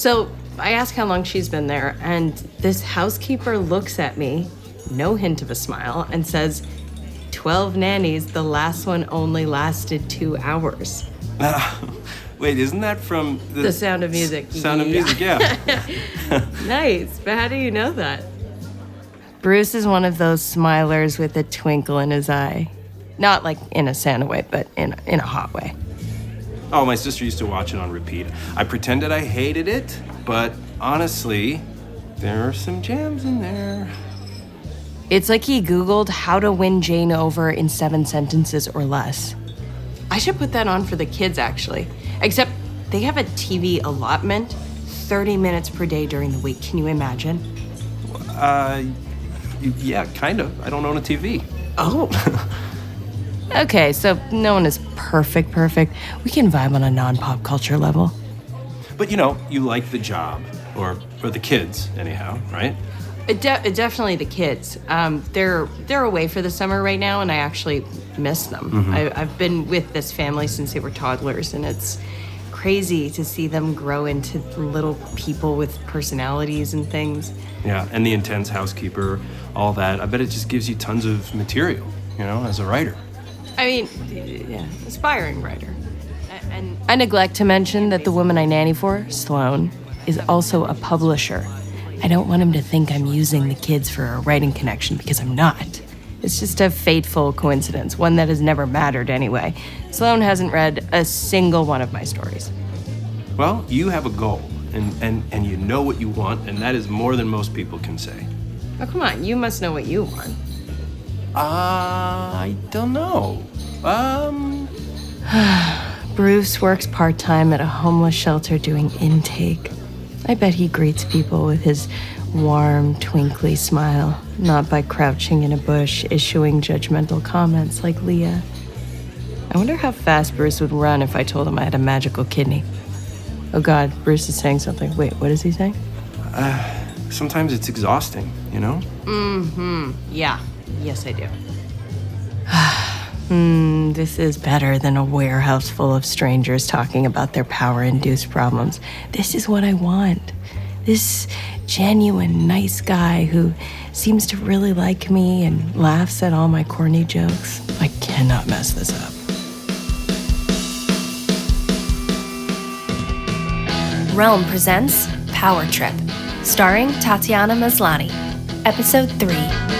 So I ask how long she's been there, and this housekeeper looks at me, no hint of a smile, and says, 12 nannies, the last one only lasted two hours. Wait, isn't that from the, The Sound of Music. Sound of Music, yeah. Nice, but how do you know that? Bruce is one of those smilers with a twinkle in his eye. Not like in a Santa way, but in, in a hot way. Oh, my sister used to watch it on repeat. I pretended I hated it, but honestly, there are some jams in there. It's like he Googled how to win Jane over in seven sentences or less. I should put that on for the kids, actually. Except they have a TV allotment 30 minutes per day during the week. Can you imagine? Uh, yeah, kind of. I don't own a TV. Oh. okay, so no one is perfect, perfect. We can vibe on a non pop culture level. But you know, you like the job, or or the kids, anyhow, right? It de- definitely the kids. Um, they're they're away for the summer right now, and I actually miss them. I, I've been with this family since they were toddlers, and it's crazy to see them grow into little people with personalities and things. Yeah, and the intense housekeeper, all that. I bet it just gives you tons of material, you know, as a writer. I mean, yeah, aspiring writer. And I neglect to mention that the woman I nanny for, Sloan, is also a publisher. I don't want him to think I'm using the kids for a writing connection because I'm not. It's just a fateful coincidence, one that has never mattered anyway. Sloan hasn't read a single one of my stories. Well, you have a goal, and, and, and you know what you want, and that is more than most people can say. Oh, come on, you must know what you want. Uh, I don't know. Um, Bruce works part time at a homeless shelter doing intake. I bet he greets people with his warm, twinkly smile, not by crouching in a bush, issuing judgmental comments like Leah. I wonder how fast Bruce would run if I told him I had a magical kidney. Oh god, Bruce is saying something. Wait, what is he saying? sometimes it's exhausting, you know? Mm hmm. Yeah, yes, I do. Hmm, this is better than a warehouse full of strangers talking about their power induced problems. This is what I want. This genuine, nice guy who seems to really like me and laughs at all my corny jokes. I cannot mess this up. Realm presents Power Trip, starring Tatiana Maslany. Episode 3.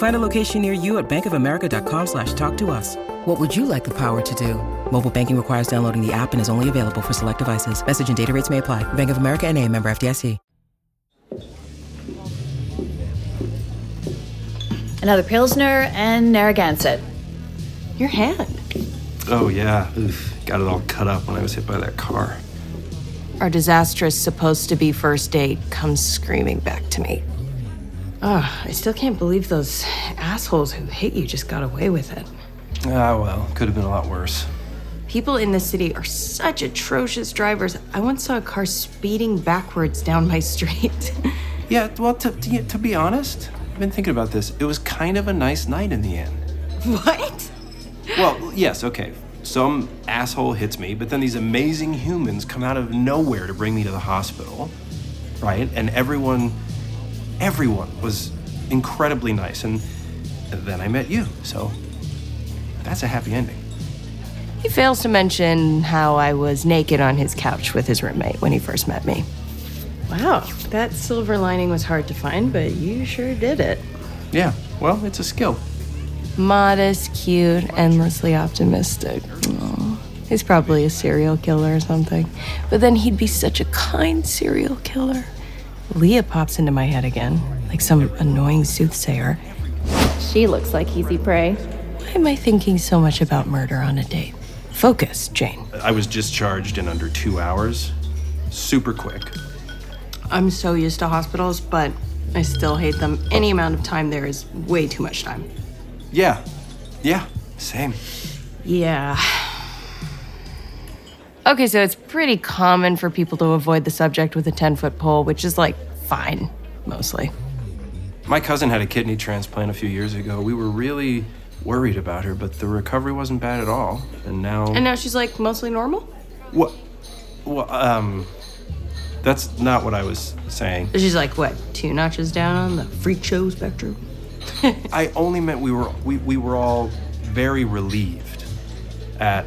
Find a location near you at bankofamerica.com slash talk to us. What would you like the power to do? Mobile banking requires downloading the app and is only available for select devices. Message and data rates may apply. Bank of America and a member FDIC. Another Pilsner and Narragansett. Your hand. Oh, yeah. Oof. Got it all cut up when I was hit by that car. Our disastrous supposed to be first date comes screaming back to me. Ugh, I still can't believe those assholes who hit you just got away with it. Ah, well, could have been a lot worse. People in the city are such atrocious drivers. I once saw a car speeding backwards down my street. Yeah, well, to, to, to be honest, I've been thinking about this. It was kind of a nice night in the end. what? Well, yes, okay. Some asshole hits me, but then these amazing humans come out of nowhere to bring me to the hospital, right? And everyone, everyone was incredibly nice. And then I met you, so that's a happy ending. He fails to mention how I was naked on his couch with his roommate when he first met me. Wow, that silver lining was hard to find, but you sure did it. Yeah, well, it's a skill. Modest, cute, endlessly optimistic. Aw, He's probably a serial killer or something. But then he'd be such a kind serial killer. Leah pops into my head again, like some annoying soothsayer. She looks like easy prey. Why am I thinking so much about murder on a date? Focus, Jane. I was discharged in under two hours. Super quick. I'm so used to hospitals, but I still hate them. Any amount of time there is way too much time. Yeah, yeah, same. Yeah. Okay, so it's pretty common for people to avoid the subject with a 10 foot pole, which is like fine, mostly. My cousin had a kidney transplant a few years ago. We were really worried about her, but the recovery wasn't bad at all. And now. And now she's like mostly normal? What? Well, um. That's not what I was saying. She's like, what, two notches down on the freak show spectrum? I only meant we were we, we were all very relieved at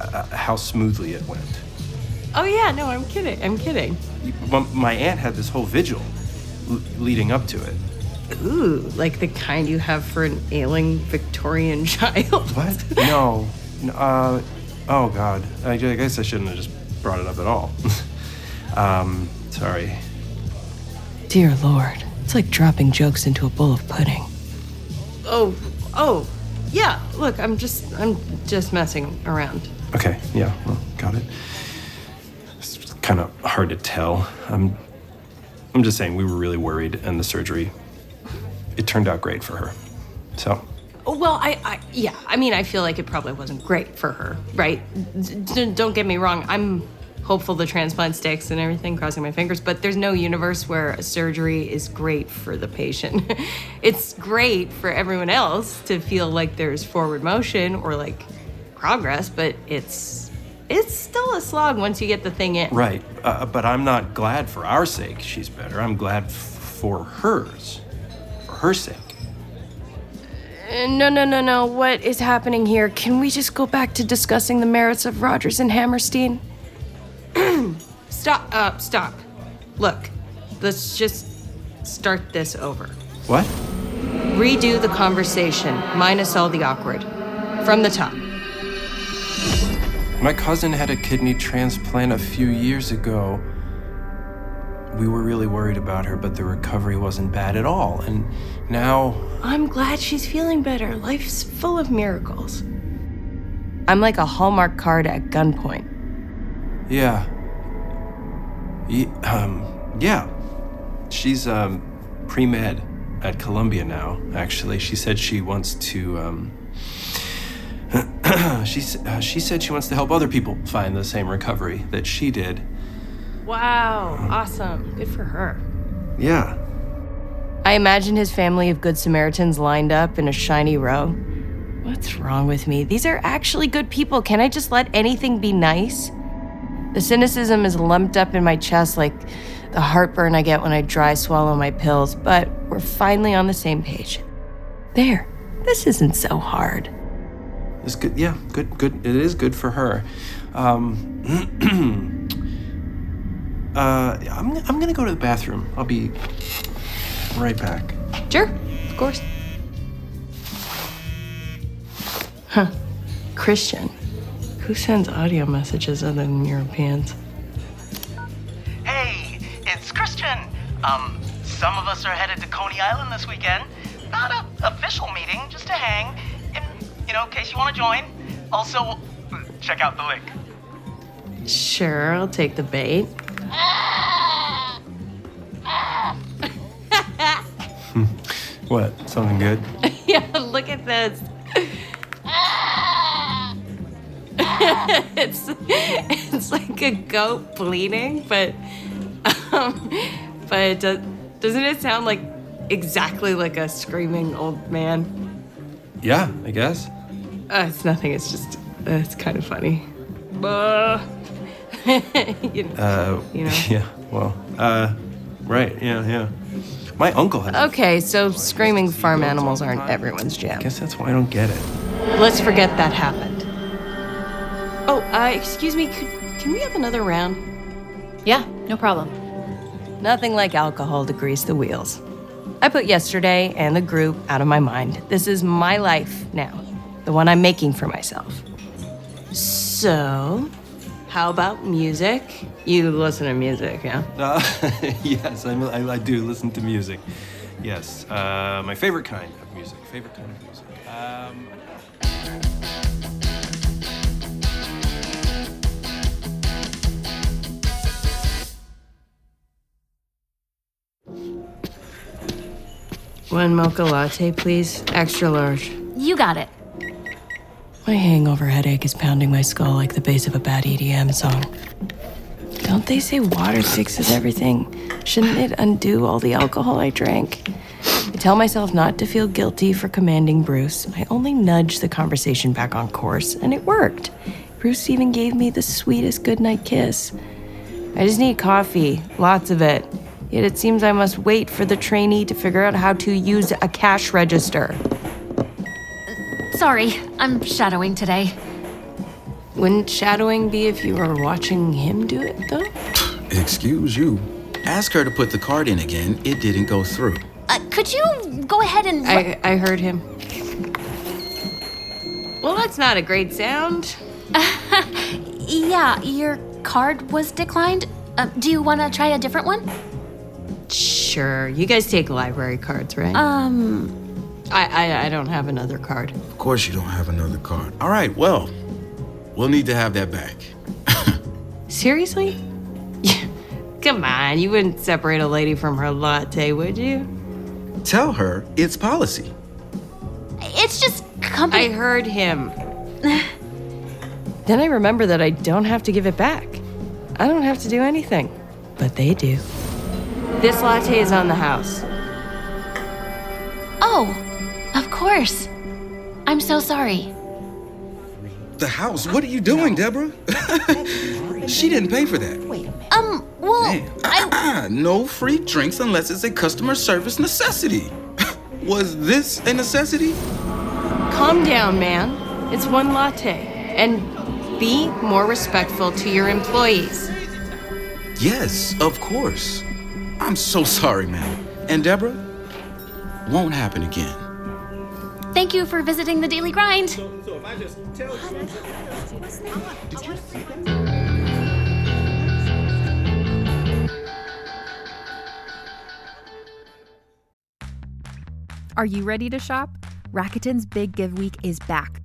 uh, how smoothly it went. Oh, yeah, no, I'm kidding. I'm kidding. My, my aunt had this whole vigil l- leading up to it. Ooh, like the kind you have for an ailing Victorian child. What? No. Uh, oh God. I, I guess I shouldn't have just brought it up at all. um, sorry. Dear Lord, it's like dropping jokes into a bowl of pudding. Oh, oh, yeah. Look, I'm just, I'm just messing around. Okay. Yeah. Well, got it. It's kind of hard to tell. I'm. I'm just saying we were really worried, and the surgery. It turned out great for her. So. Well, I, I, yeah. I mean, I feel like it probably wasn't great for her, right? D- don't get me wrong. I'm hopeful the transplant sticks and everything, crossing my fingers. But there's no universe where a surgery is great for the patient. it's great for everyone else to feel like there's forward motion or like progress, but it's it's still a slog once you get the thing in. Right. Uh, but I'm not glad for our sake she's better. I'm glad f- for hers. For her sake. Uh, No, no, no, no. What is happening here? Can we just go back to discussing the merits of Rodgers and Hammerstein? stop. Uh, stop. Look, let's just start this over. What? Redo the conversation, minus all the awkward. From the top. My cousin had a kidney transplant a few years ago. We were really worried about her, but the recovery wasn't bad at all. And now. I'm glad she's feeling better. Life's full of miracles. I'm like a Hallmark card at gunpoint. Yeah. Ye- um, yeah. She's um, pre med at Columbia now, actually. She said she wants to. Um, she, uh, she said she wants to help other people find the same recovery that she did. Wow, awesome. Good for her. Yeah. I imagine his family of Good Samaritans lined up in a shiny row. What's wrong with me? These are actually good people. Can I just let anything be nice? The cynicism is lumped up in my chest like the heartburn I get when I dry swallow my pills, but we're finally on the same page. There. This isn't so hard. It's good. Yeah, good. Good. It is good for her. Um, uh, I'm. I'm gonna go to the bathroom. I'll be right back. Sure, of course. Huh. Christian. Who sends audio messages other than Europeans? Hey, it's Christian. Um, some of us are headed to Coney Island this weekend. Not a official meeting, just to hang. In, you know, in case you want to join. Also, check out the link. Sure, I'll take the bait. What? Something good? yeah, look at this. it's it's like a goat bleeding, but um, but it does, doesn't it sound like exactly like a screaming old man? Yeah, I guess. Uh, it's nothing. It's just uh, it's kind of funny. Uh, you know. Uh, You know? Yeah. Well. Uh. Right. Yeah. Yeah. My uncle has. Okay, so screaming farm animals aren't everyone's jam. I guess that's why I don't get it. Let's forget that happened. Oh, uh, excuse me. Could, can we have another round? Yeah, no problem. Nothing like alcohol to grease the wheels. I put yesterday and the group out of my mind. This is my life now, the one I'm making for myself. So, how about music? You listen to music, yeah? Uh, yes, I'm, I, I do listen to music. Yes. Uh, my favorite kind of music. Favorite kind of music. Um, One mocha latte, please. Extra large. You got it. My hangover headache is pounding my skull like the bass of a bad EDM song. Don't they say water fixes everything? Shouldn't it undo all the alcohol I drank? I tell myself not to feel guilty for commanding Bruce. I only nudge the conversation back on course, and it worked. Bruce even gave me the sweetest goodnight kiss. I just need coffee, lots of it. Yet it seems I must wait for the trainee to figure out how to use a cash register. Sorry, I'm shadowing today. Wouldn't shadowing be if you were watching him do it, though? Excuse you. Ask her to put the card in again. It didn't go through. Uh, could you go ahead and. I, I heard him. Well, that's not a great sound. yeah, your card was declined. Uh, do you want to try a different one? Sure, you guys take library cards, right? Um, I, I I don't have another card. Of course, you don't have another card. All right, well, we'll need to have that back. Seriously? Come on, you wouldn't separate a lady from her latte, would you? Tell her it's policy. it's just company. I heard him. then I remember that I don't have to give it back. I don't have to do anything. But they do. This latte is on the house. oh, of course. I'm so sorry. The house? What are you doing, Deborah? she didn't pay for that. Um, well, Man, I. uh-uh, no free drinks unless it's a customer service necessity. Was this a necessity? Calm down, man. It's one latte. And be more respectful to your employees. Yes, of course. I'm so sorry, ma'am. And Deborah, won't happen again. Thank you for visiting the Daily Grind. Are you ready to shop? Rakuten's Big Give Week is back.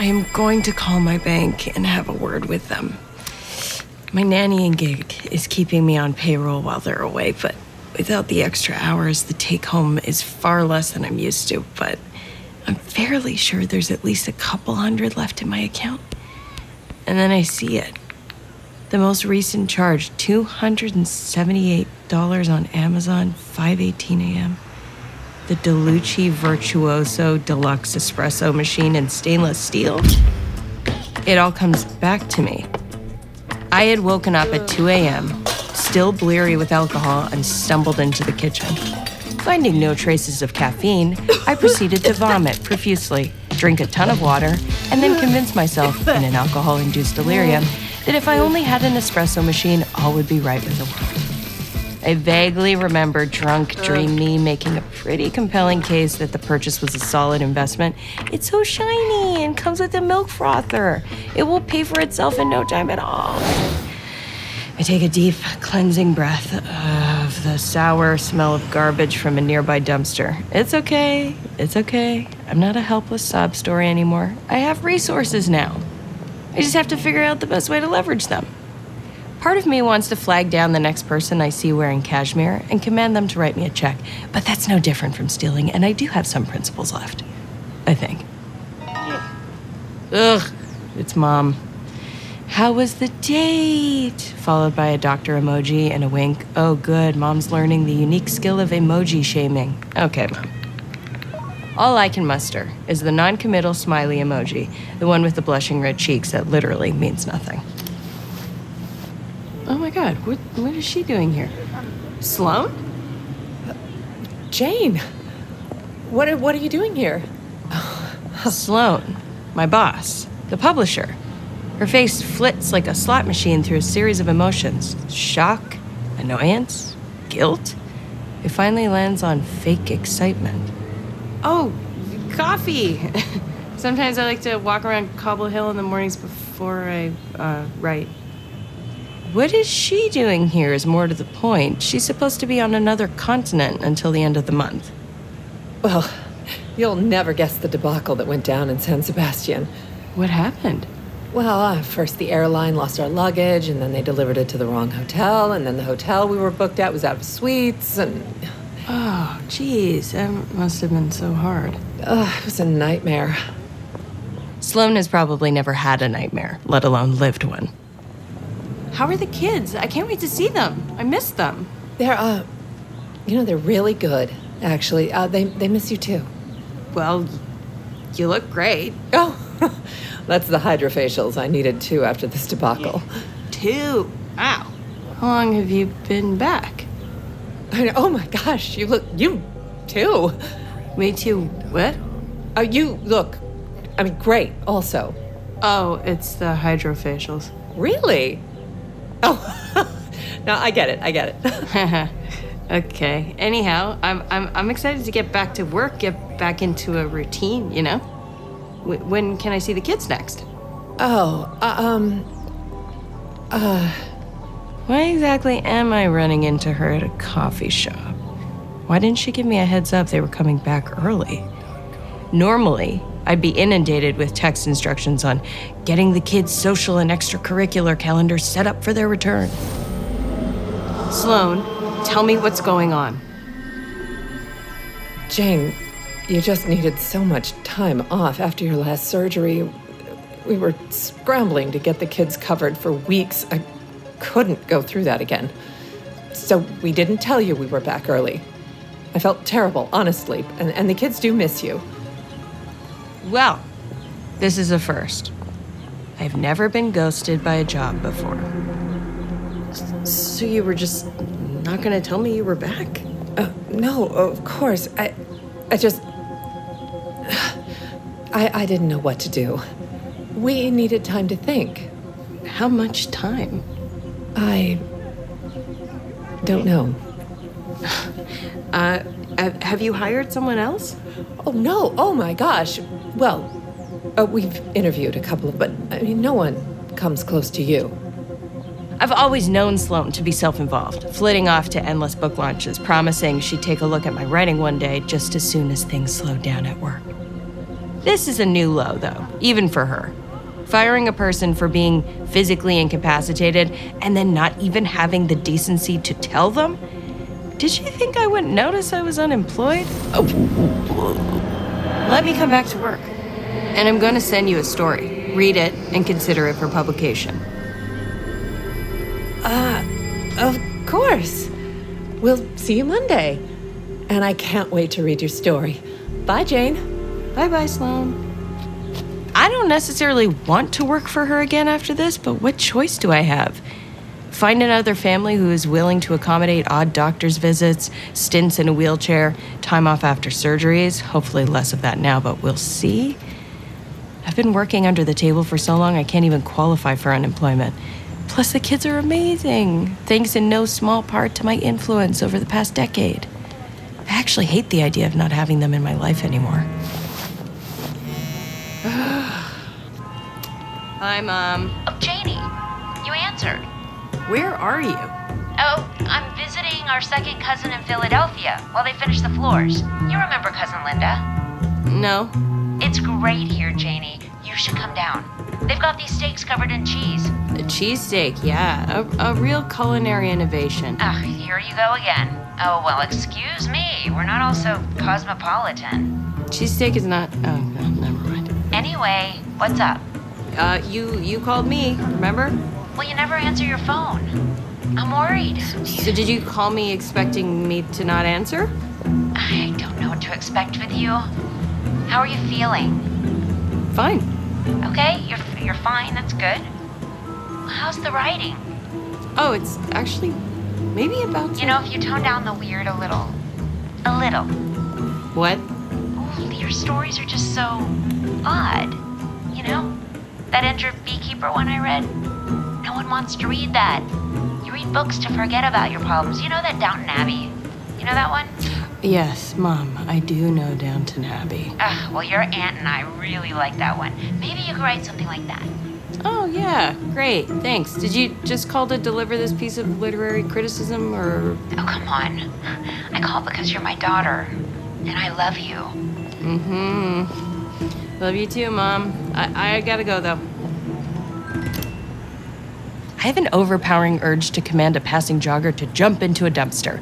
I am going to call my bank and have a word with them. My nannying gig is keeping me on payroll while they're away, but without the extra hours, the take home is far less than I'm used to. But I'm fairly sure there's at least a couple hundred left in my account. And then I see it. The most recent charge, $278 on Amazon, 5:18 a.m. The Delucci Virtuoso Deluxe Espresso machine in stainless steel. It all comes back to me. I had woken up at 2 a.m., still bleary with alcohol, and stumbled into the kitchen. Finding no traces of caffeine, I proceeded to vomit profusely, drink a ton of water, and then convince myself, in an alcohol induced delirium, that if I only had an espresso machine, all would be right with the world. I vaguely remember drunk dream me making a pretty compelling case that the purchase was a solid investment. It's so shiny and comes with a milk frother. It will pay for itself in no time at all. I take a deep, cleansing breath of the sour smell of garbage from a nearby dumpster. It's okay. It's okay. I'm not a helpless sob story anymore. I have resources now. I just have to figure out the best way to leverage them. Part of me wants to flag down the next person I see wearing cashmere and command them to write me a check, but that's no different from stealing, and I do have some principles left. I think. Ugh, it's mom. How was the date? Followed by a doctor emoji and a wink. Oh, good, mom's learning the unique skill of emoji shaming. Okay, mom. All I can muster is the non committal smiley emoji, the one with the blushing red cheeks that literally means nothing. Oh my god, what, what is she doing here? Sloan? Jane, what are, what are you doing here? Sloan, my boss, the publisher. Her face flits like a slot machine through a series of emotions shock, annoyance, guilt. It finally lands on fake excitement. Oh, coffee! Sometimes I like to walk around Cobble Hill in the mornings before I uh, write. What is she doing here is more to the point. She's supposed to be on another continent until the end of the month. Well, you'll never guess the debacle that went down in San Sebastian. What happened? Well, uh, first the airline lost our luggage, and then they delivered it to the wrong hotel, and then the hotel we were booked at was out of suites, and. Oh, geez, that must have been so hard. Uh, it was a nightmare. Sloan has probably never had a nightmare, let alone lived one. How are the kids? I can't wait to see them. I miss them. They're, uh, you know, they're really good, actually. Uh, they, they miss you too. Well, you look great. Oh, that's the hydrofacials I needed too after this debacle. Two. Wow. How long have you been back? Know, oh my gosh, you look, you too. Me too. What? Oh, you look, I mean, great also. Oh, it's the hydrofacials. Really? No, I get it. I get it. okay. Anyhow, I'm, I'm, I'm excited to get back to work, get back into a routine, you know? W- when can I see the kids next? Oh, uh, um, uh. Why exactly am I running into her at a coffee shop? Why didn't she give me a heads up they were coming back early? Normally, I'd be inundated with text instructions on getting the kids' social and extracurricular calendars set up for their return. Sloan, tell me what's going on. Jane, you just needed so much time off after your last surgery. We were scrambling to get the kids covered for weeks. I couldn't go through that again. So we didn't tell you we were back early. I felt terrible, honestly, and, and the kids do miss you. Well, this is a first. I've never been ghosted by a job before. So you were just not gonna tell me you were back? Uh, no, of course. I, I just, I, I didn't know what to do. We needed time to think. How much time? I don't know. Uh, have you hired someone else? Oh, no. Oh, my gosh. Well, uh, we've interviewed a couple of, but I mean, no one comes close to you. I've always known Sloan to be self involved, flitting off to endless book launches, promising she'd take a look at my writing one day just as soon as things slowed down at work. This is a new low, though, even for her. Firing a person for being physically incapacitated and then not even having the decency to tell them? Did she think I wouldn't notice I was unemployed? Let me come back to work. And I'm going to send you a story. Read it and consider it for publication. Of course. We'll see you Monday. And I can't wait to read your story. Bye, Jane. Bye bye, Sloan. I don't necessarily want to work for her again after this, but what choice do I have? Find another family who is willing to accommodate odd doctor's visits, stints in a wheelchair, time off after surgeries. Hopefully, less of that now, but we'll see. I've been working under the table for so long I can't even qualify for unemployment. Plus, the kids are amazing, thanks in no small part to my influence over the past decade. I actually hate the idea of not having them in my life anymore. Hi, Mom. Oh, Janie, you answered. Where are you? Oh, I'm visiting our second cousin in Philadelphia while they finish the floors. You remember Cousin Linda? No. It's great here, Janie. Should come down. They've got these steaks covered in cheese. A cheesesteak, yeah. A, a real culinary innovation. Ugh, here you go again. Oh, well, excuse me. We're not all so cosmopolitan. Cheesesteak is not. Oh, no, never mind. Anyway, what's up? Uh, you you called me, remember? Well, you never answer your phone. I'm worried. So did you call me expecting me to not answer? I don't know what to expect with you. How are you feeling? Fine. Okay, you're you're fine. That's good. How's the writing? Oh, it's actually maybe about. To... You know, if you tone down the weird a little, a little. What? Oh, your stories are just so odd. You know, that injured beekeeper one I read. No one wants to read that. You read books to forget about your problems. You know that Downton Abbey. You know that one? Yes, Mom, I do know Downton Abbey. Ugh, well, your aunt and I really like that one. Maybe you could write something like that. Oh, yeah, great, thanks. Did you just call to deliver this piece of literary criticism, or. Oh, come on. I called because you're my daughter, and I love you. Mm hmm. Love you too, Mom. I, I gotta go, though. I have an overpowering urge to command a passing jogger to jump into a dumpster.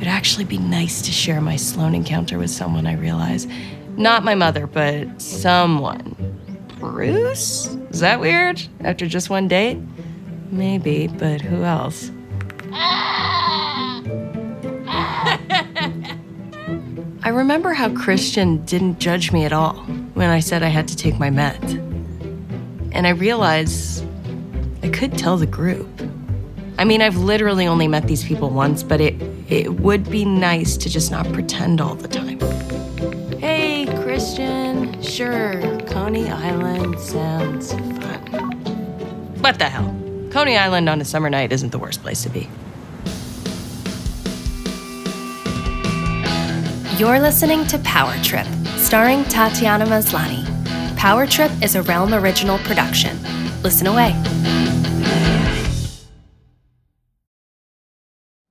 It'd actually be nice to share my Sloan encounter with someone I realize. Not my mother, but someone. Bruce? Is that weird? After just one date? Maybe, but who else? I remember how Christian didn't judge me at all when I said I had to take my meds. And I realized I could tell the group. I mean, I've literally only met these people once, but it it would be nice to just not pretend all the time. Hey, Christian. Sure, Coney Island sounds fun. What the hell? Coney Island on a summer night isn't the worst place to be. You're listening to Power Trip, starring Tatiana Maslany. Power Trip is a Realm original production. Listen away.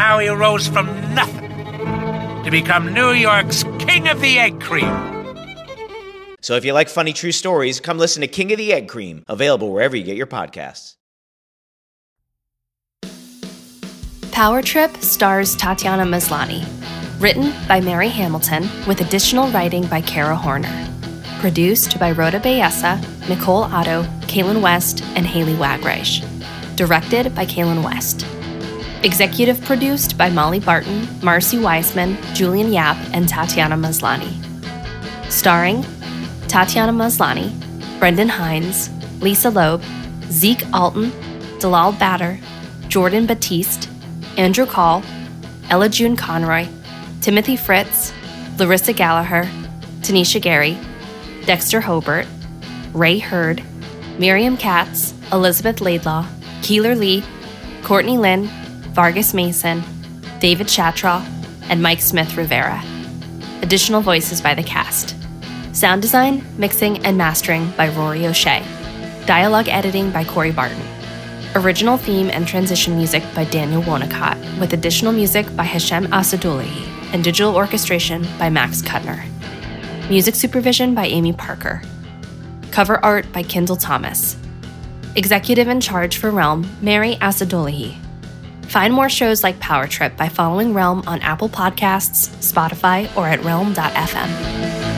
how he rose from nothing to become New York's King of the Egg Cream. So if you like funny true stories, come listen to King of the Egg Cream, available wherever you get your podcasts. Power Trip stars Tatiana Maslany. Written by Mary Hamilton, with additional writing by Cara Horner. Produced by Rhoda Bayessa, Nicole Otto, Caitlin West, and Haley Wagreich. Directed by Kaylin West. Executive produced by Molly Barton, Marcy Weisman, Julian Yap, and Tatiana Maslany. Starring Tatiana Maslany, Brendan Hines, Lisa Loeb, Zeke Alton, Dalal Batter, Jordan Batiste, Andrew Call, Ella June Conroy, Timothy Fritz, Larissa Gallagher, Tanisha Gary, Dexter Hobart, Ray Hurd, Miriam Katz, Elizabeth Laidlaw, Keeler Lee, Courtney Lynn, Vargas Mason, David Shatraw, and Mike Smith Rivera. Additional voices by the cast. Sound design, mixing, and mastering by Rory O'Shea. Dialogue editing by Corey Barton. Original theme and transition music by Daniel Wonacott, with additional music by Hashem Asadullahi and digital orchestration by Max Kuttner. Music supervision by Amy Parker. Cover art by Kendall Thomas. Executive in charge for Realm, Mary Asadullahi. Find more shows like Power Trip by following Realm on Apple Podcasts, Spotify, or at realm.fm.